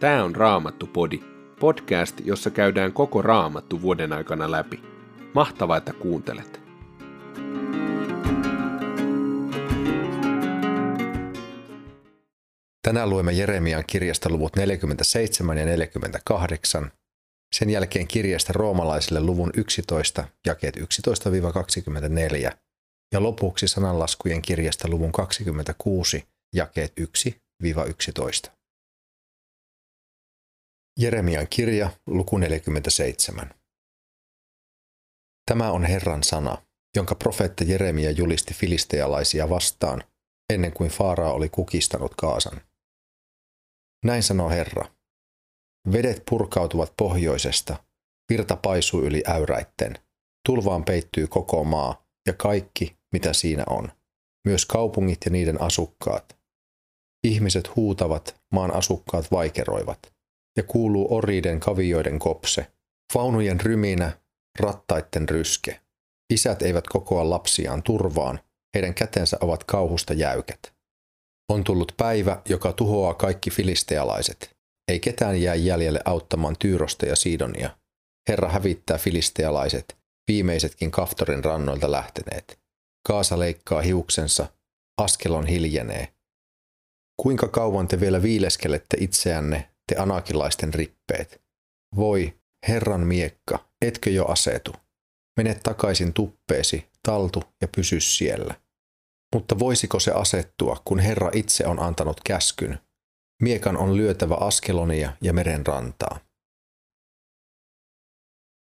Tämä on Raamattu-podi, podcast, jossa käydään koko Raamattu vuoden aikana läpi. Mahtavaa, että kuuntelet! Tänään luemme Jeremian kirjasta luvut 47 ja 48, sen jälkeen kirjasta roomalaisille luvun 11, jakeet 11-24, ja lopuksi sananlaskujen kirjasta luvun 26, jakeet 1-11. Jeremian kirja, luku 47. Tämä on Herran sana, jonka profeetta Jeremia julisti filistealaisia vastaan, ennen kuin Faaraa oli kukistanut Kaasan. Näin sanoo Herra. Vedet purkautuvat pohjoisesta, virta paisuu yli äyräitten, tulvaan peittyy koko maa ja kaikki, mitä siinä on, myös kaupungit ja niiden asukkaat. Ihmiset huutavat, maan asukkaat vaikeroivat – ja kuuluu oriiden kavioiden kopse, vaunujen ryminä, rattaitten ryske. Isät eivät kokoa lapsiaan turvaan, heidän kätensä ovat kauhusta jäykät. On tullut päivä, joka tuhoaa kaikki filistealaiset. Ei ketään jää jäljelle auttamaan Tyyrosta ja Siidonia. Herra hävittää filistealaiset, viimeisetkin Kaftorin rannoilta lähteneet. Kaasa leikkaa hiuksensa, askelon hiljenee. Kuinka kauan te vielä viileskelette itseänne te anakilaisten rippeet. Voi, Herran miekka, etkö jo asetu? Mene takaisin tuppeesi, taltu ja pysy siellä. Mutta voisiko se asettua, kun Herra itse on antanut käskyn? Miekan on lyötävä Askelonia ja meren rantaa.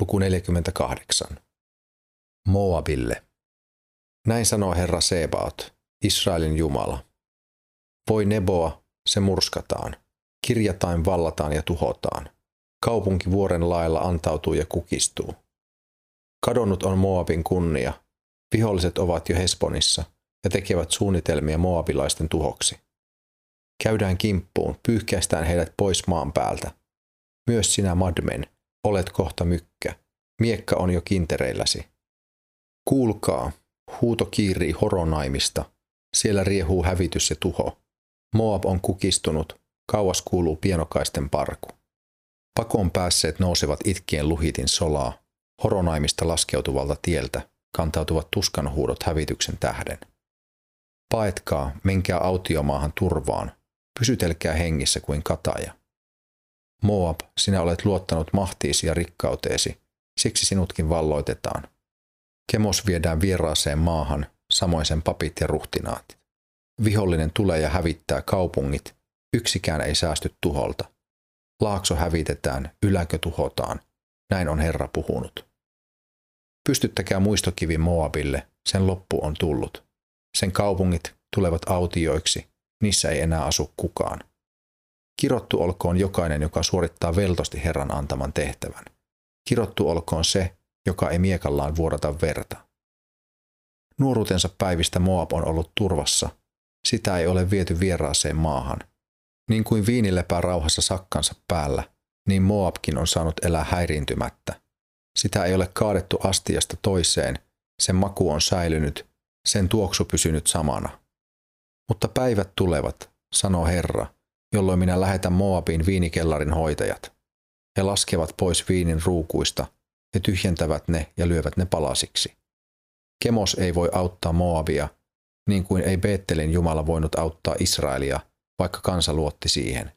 Luku 48. Moabille. Näin sanoo Herra Sebaot, Israelin Jumala. Voi Neboa, se murskataan kirjatain vallataan ja tuhotaan. Kaupunki vuoren lailla antautuu ja kukistuu. Kadonnut on Moabin kunnia. Viholliset ovat jo Hesponissa ja tekevät suunnitelmia moabilaisten tuhoksi. Käydään kimppuun, pyyhkäistään heidät pois maan päältä. Myös sinä, Madmen, olet kohta mykkä. Miekka on jo kintereilläsi. Kuulkaa, huuto kiirii horonaimista. Siellä riehuu hävitys ja tuho. Moab on kukistunut, Kauas kuuluu pienokaisten parku. Pakoon päässeet nousevat itkien luhitin solaa, horonaimista laskeutuvalta tieltä kantautuvat tuskanhuudot hävityksen tähden. Paetkaa, menkää autiomaahan turvaan, pysytelkää hengissä kuin kataja. Moab, sinä olet luottanut mahtiisi ja rikkauteesi, siksi sinutkin valloitetaan. Kemos viedään vieraaseen maahan, samoin sen papit ja ruhtinaatit. Vihollinen tulee ja hävittää kaupungit, Yksikään ei säästy tuholta. Laakso hävitetään, yläkö tuhotaan. Näin on Herra puhunut. Pystyttäkää muistokivi Moabille, sen loppu on tullut. Sen kaupungit tulevat autioiksi, niissä ei enää asu kukaan. Kirottu olkoon jokainen, joka suorittaa veltosti Herran antaman tehtävän. Kirottu olkoon se, joka ei miekallaan vuodata verta. Nuoruutensa päivistä Moab on ollut turvassa. Sitä ei ole viety vieraaseen maahan – niin kuin viini lepää rauhassa sakkansa päällä, niin Moabkin on saanut elää häiriintymättä. Sitä ei ole kaadettu astiasta toiseen, sen maku on säilynyt, sen tuoksu pysynyt samana. Mutta päivät tulevat, sanoo Herra, jolloin minä lähetän Moabin viinikellarin hoitajat. He laskevat pois viinin ruukuista, he tyhjentävät ne ja lyövät ne palasiksi. Kemos ei voi auttaa Moabia, niin kuin ei Beettelin Jumala voinut auttaa Israelia – vaikka kansa luotti siihen.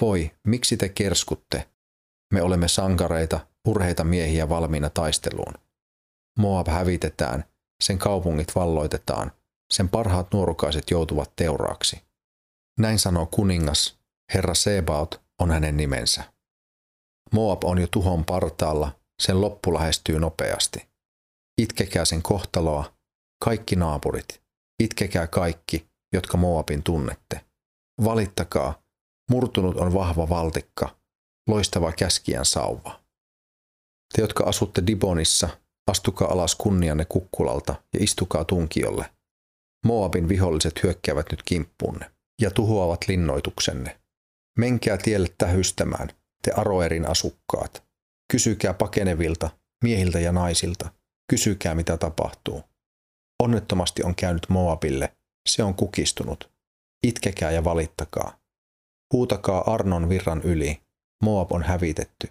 Voi, miksi te kerskutte? Me olemme sankareita, urheita miehiä valmiina taisteluun. Moab hävitetään, sen kaupungit valloitetaan, sen parhaat nuorukaiset joutuvat teuraaksi. Näin sanoo kuningas, herra Sebaot on hänen nimensä. Moab on jo tuhon partaalla, sen loppu lähestyy nopeasti. Itkekää sen kohtaloa, kaikki naapurit, itkekää kaikki, jotka Moabin tunnette. Valittakaa, murtunut on vahva valtikka, loistava käskijän sauva. Te, jotka asutte Dibonissa, astukaa alas kunnianne kukkulalta ja istukaa tunkiolle. Moabin viholliset hyökkäävät nyt kimppuunne ja tuhoavat linnoituksenne. Menkää tielle tähystämään, te Aroerin asukkaat. Kysykää pakenevilta, miehiltä ja naisilta. Kysykää, mitä tapahtuu. Onnettomasti on käynyt Moabille, se on kukistunut. Itkekää ja valittakaa. Huutakaa Arnon virran yli. Moab on hävitetty.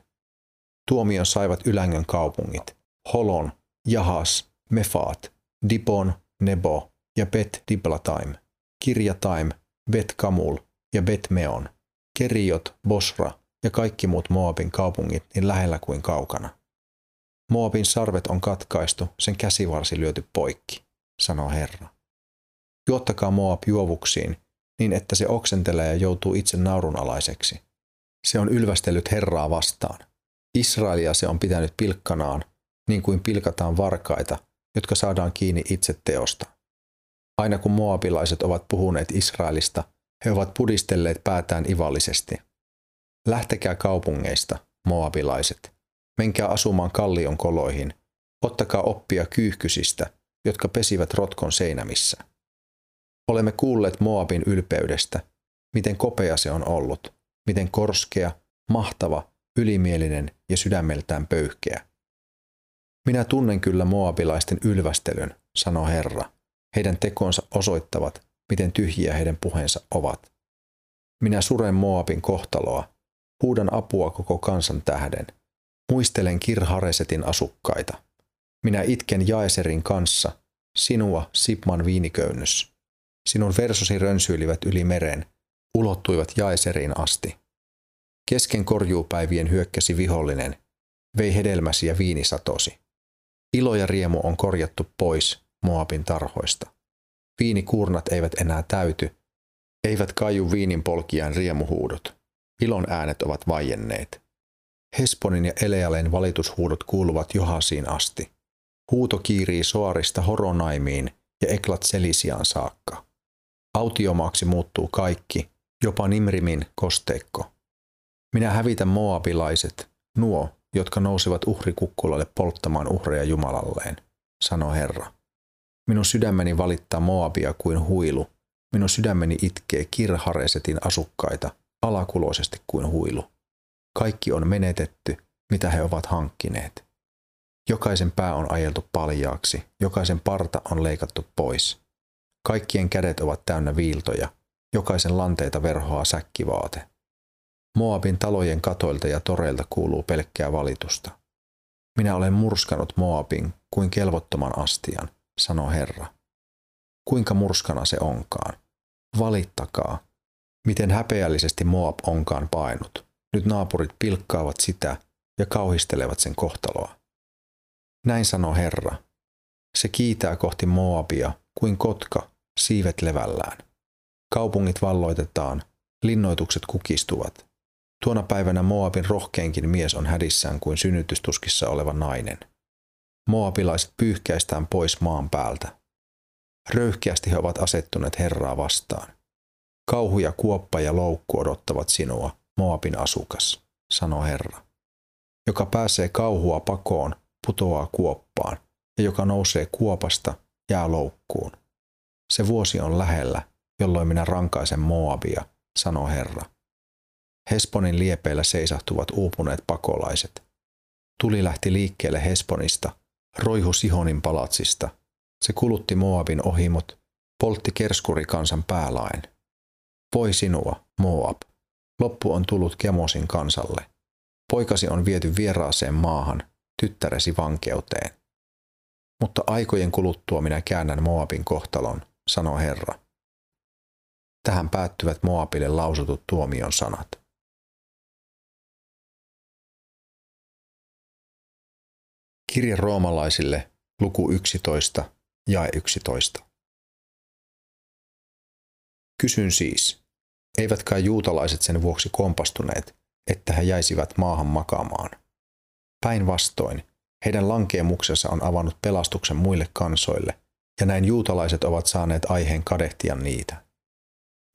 Tuomion saivat Ylängön kaupungit. Holon, Jahas, Mefaat, Dibon, Nebo ja Bet Diblataim, Kirjataim, Bet Kamul ja Bet Meon, Keriot, Bosra ja kaikki muut Moabin kaupungit niin lähellä kuin kaukana. Moabin sarvet on katkaistu, sen käsivarsi lyöty poikki, sanoo Herra. Juottakaa Moab juovuksiin, niin että se oksentelee ja joutuu itse naurunalaiseksi. Se on ylvästellyt Herraa vastaan. Israelia se on pitänyt pilkkanaan, niin kuin pilkataan varkaita, jotka saadaan kiinni itse teosta. Aina kun moabilaiset ovat puhuneet Israelista, he ovat pudistelleet päätään ivallisesti. Lähtekää kaupungeista, moabilaiset. Menkää asumaan kallion koloihin. Ottakaa oppia kyyhkysistä, jotka pesivät rotkon seinämissä. Olemme kuulleet Moabin ylpeydestä, miten kopea se on ollut, miten korskea, mahtava, ylimielinen ja sydämeltään pöyhkeä. Minä tunnen kyllä moabilaisten ylvästelyn, sanoo Herra. Heidän tekonsa osoittavat, miten tyhjiä heidän puheensa ovat. Minä suren Moabin kohtaloa, huudan apua koko kansan tähden. Muistelen Kirharesetin asukkaita. Minä itken Jaeserin kanssa, sinua Sipman viiniköynnös. Sinun versosi rönsyilivät yli meren, ulottuivat Jaeseriin asti. Kesken korjuupäivien hyökkäsi vihollinen, vei hedelmäsi ja viinisatosi. Ilo ja riemu on korjattu pois Moabin tarhoista. Viinikuurnat eivät enää täyty, eivät kaiju viinin polkijan riemuhuudot. Ilon äänet ovat vaienneet. Hesponin ja Elealen valitushuudot kuuluvat Johasiin asti. Huuto kiirii Soarista Horonaimiin ja Eklat Selisiaan saakka. Autiomaaksi muuttuu kaikki, jopa Nimrimin kosteikko. Minä hävitän moabilaiset, nuo, jotka nousivat uhrikukkulalle polttamaan uhreja Jumalalleen, sanoi Herra. Minun sydämeni valittaa Moabia kuin huilu. Minun sydämeni itkee Kirharesetin asukkaita alakuloisesti kuin huilu. Kaikki on menetetty, mitä he ovat hankkineet. Jokaisen pää on ajeltu paljaaksi, jokaisen parta on leikattu pois. Kaikkien kädet ovat täynnä viiltoja, jokaisen lanteita verhoaa säkkivaate. Moabin talojen katoilta ja toreilta kuuluu pelkkää valitusta. Minä olen murskanut Moabin kuin kelvottoman astian, sanoo Herra. Kuinka murskana se onkaan? Valittakaa. Miten häpeällisesti Moab onkaan painut. Nyt naapurit pilkkaavat sitä ja kauhistelevat sen kohtaloa. Näin sanoo Herra. Se kiitää kohti Moabia kuin kotka, siivet levällään. Kaupungit valloitetaan, linnoitukset kukistuvat. Tuona päivänä Moabin rohkeinkin mies on hädissään kuin synnytystuskissa oleva nainen. Moabilaiset pyyhkäistään pois maan päältä. Röyhkeästi he ovat asettuneet Herraa vastaan. Kauhu ja kuoppa ja loukku odottavat sinua, Moabin asukas, sanoo Herra. Joka pääsee kauhua pakoon, putoaa kuoppaan, ja joka nousee kuopasta, jää loukkuun. Se vuosi on lähellä, jolloin minä rankaisen Moabia, sanoo Herra. Hesponin liepeillä seisahtuvat uupuneet pakolaiset. Tuli lähti liikkeelle Hesponista, roihu Sihonin palatsista. Se kulutti Moabin ohimot, poltti kansan päälaen. Voi sinua, Moab. Loppu on tullut Kemosin kansalle. Poikasi on viety vieraaseen maahan, tyttäresi vankeuteen. Mutta aikojen kuluttua minä käännän Moabin kohtalon, sanoo Herra. Tähän päättyvät Moabille lausutut tuomion sanat. Kirje roomalaisille, luku 11, jae 11. Kysyn siis, eivätkä juutalaiset sen vuoksi kompastuneet, että he jäisivät maahan makaamaan. Päinvastoin, heidän lankeemuksensa on avannut pelastuksen muille kansoille, ja näin juutalaiset ovat saaneet aiheen kadehtia niitä.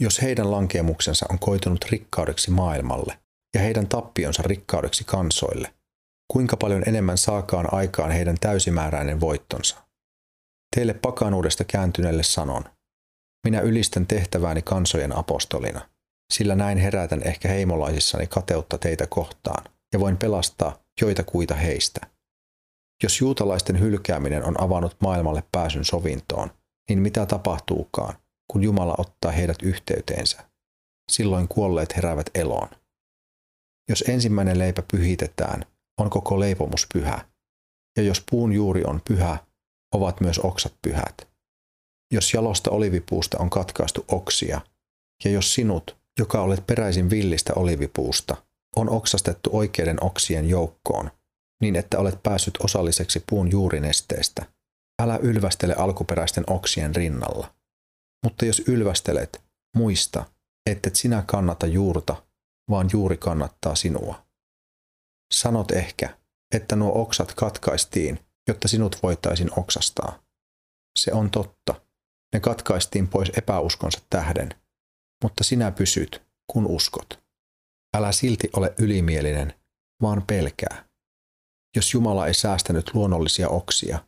Jos heidän lankeemuksensa on koitunut rikkaudeksi maailmalle, ja heidän tappionsa rikkaudeksi kansoille, kuinka paljon enemmän saakaan aikaan heidän täysimääräinen voittonsa. Teille pakanuudesta kääntyneelle sanon, minä ylistän tehtävääni kansojen apostolina, sillä näin herätän ehkä heimolaisissani kateutta teitä kohtaan ja voin pelastaa joita kuita heistä. Jos juutalaisten hylkääminen on avannut maailmalle pääsyn sovintoon, niin mitä tapahtuukaan, kun Jumala ottaa heidät yhteyteensä? silloin kuolleet heräävät eloon. Jos ensimmäinen leipä pyhitetään, on koko leipomus pyhä. Ja jos puun juuri on pyhä, ovat myös oksat pyhät. Jos jalosta olivipuusta on katkaistu oksia, ja jos sinut, joka olet peräisin villistä olivipuusta, on oksastettu oikeiden oksien joukkoon, niin että olet päässyt osalliseksi puun juurinesteestä, älä ylvästele alkuperäisten oksien rinnalla. Mutta jos ylvästelet, muista, ettet sinä kannata juurta, vaan juuri kannattaa sinua. Sanot ehkä, että nuo oksat katkaistiin, jotta sinut voitaisiin oksastaa. Se on totta. Ne katkaistiin pois epäuskonsa tähden, mutta sinä pysyt, kun uskot. Älä silti ole ylimielinen, vaan pelkää. Jos Jumala ei säästänyt luonnollisia oksia,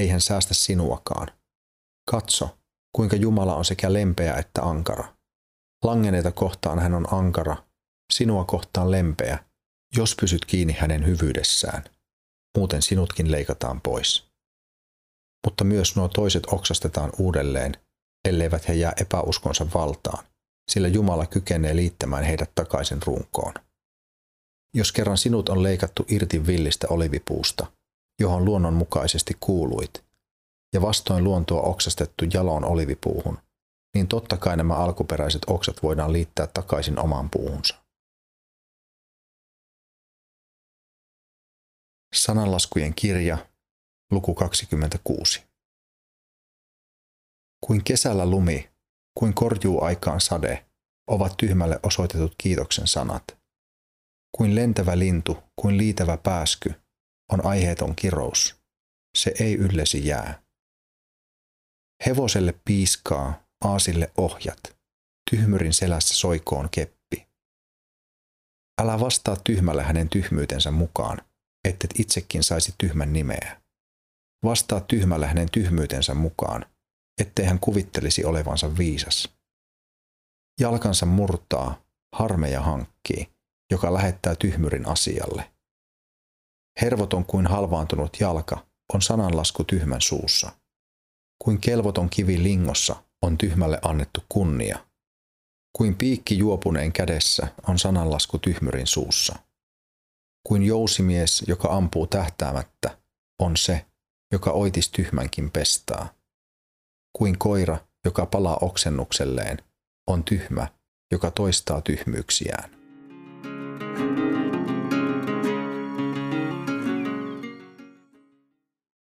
ei hän säästä sinuakaan. Katso, kuinka Jumala on sekä lempeä että ankara. Langeneita kohtaan hän on ankara, sinua kohtaan lempeä, jos pysyt kiinni hänen hyvyydessään. Muuten sinutkin leikataan pois. Mutta myös nuo toiset oksastetaan uudelleen, elleivät he jää epäuskonsa valtaan, sillä Jumala kykenee liittämään heidät takaisin runkoon. Jos kerran sinut on leikattu irti villistä olivipuusta, johon luonnonmukaisesti kuuluit, ja vastoin luontoa oksastettu jaloon olivipuuhun, niin totta kai nämä alkuperäiset oksat voidaan liittää takaisin omaan puuhunsa. Sananlaskujen kirja, luku 26. Kuin kesällä lumi, kuin korjuu aikaan sade, ovat tyhmälle osoitetut kiitoksen sanat. Kuin lentävä lintu, kuin liitävä pääsky, on aiheeton kirous. Se ei yllesi jää. Hevoselle piiskaa, aasille ohjat, tyhmyrin selässä soikoon keppi. Älä vastaa tyhmälle hänen tyhmyytensä mukaan, ettet itsekin saisi tyhmän nimeä. Vastaa tyhmälle hänen tyhmyytensä mukaan, ettei hän kuvittelisi olevansa viisas. Jalkansa murtaa, harmeja hankkii, joka lähettää tyhmyrin asialle. Hervoton kuin halvaantunut jalka on sananlasku tyhmän suussa. Kuin kelvoton kivi lingossa on tyhmälle annettu kunnia. Kuin piikki juopuneen kädessä on sananlasku tyhmyrin suussa. Kuin jousimies, joka ampuu tähtäämättä, on se, joka oitis tyhmänkin pestaa. Kuin koira, joka palaa oksennukselleen, on tyhmä, joka toistaa tyhmyyksiään.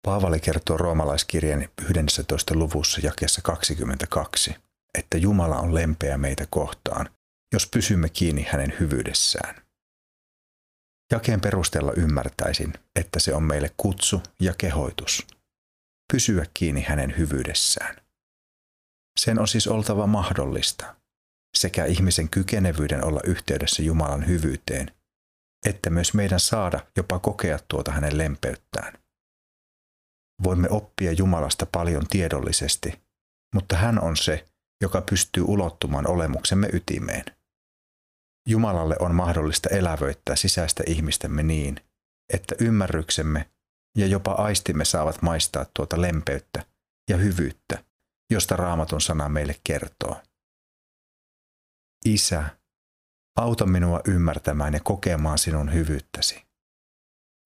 Paavali kertoo roomalaiskirjan 11. luvussa jakeessa 22, että Jumala on lempeä meitä kohtaan, jos pysymme kiinni hänen hyvyydessään. Jakeen perusteella ymmärtäisin, että se on meille kutsu ja kehoitus. Pysyä kiinni hänen hyvyydessään. Sen on siis oltava mahdollista, sekä ihmisen kykenevyyden olla yhteydessä Jumalan hyvyyteen, että myös meidän saada jopa kokea tuota hänen lempeyttään. Voimme oppia Jumalasta paljon tiedollisesti, mutta hän on se, joka pystyy ulottumaan olemuksemme ytimeen. Jumalalle on mahdollista elävöittää sisäistä ihmistämme niin, että ymmärryksemme ja jopa aistimme saavat maistaa tuota lempeyttä ja hyvyyttä, josta raamatun sana meille kertoo. Isä, auta minua ymmärtämään ja kokemaan sinun hyvyyttäsi.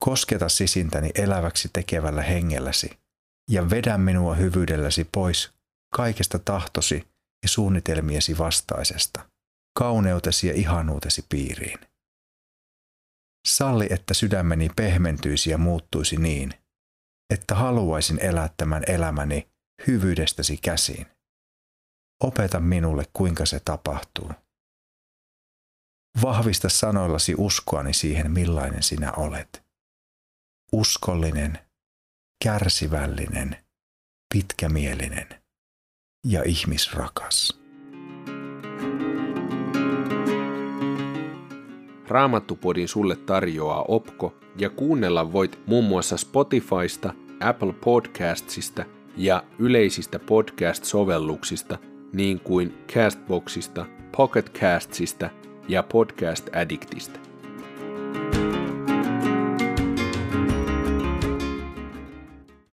Kosketa sisintäni eläväksi tekevällä hengelläsi ja vedä minua hyvyydelläsi pois kaikesta tahtosi ja suunnitelmiesi vastaisesta, kauneutesi ja ihanuutesi piiriin. Salli, että sydämeni pehmentyisi ja muuttuisi niin, että haluaisin elää tämän elämäni hyvyydestäsi käsiin. Opeta minulle, kuinka se tapahtuu. Vahvista sanoillasi uskoani siihen, millainen sinä olet uskollinen, kärsivällinen, pitkämielinen ja ihmisrakas. Raamattupodin sulle tarjoaa Opko ja kuunnella voit muun muassa Spotifysta, Apple Podcastsista ja yleisistä podcast-sovelluksista niin kuin Castboxista, Pocket Castsista ja Podcast Addictista.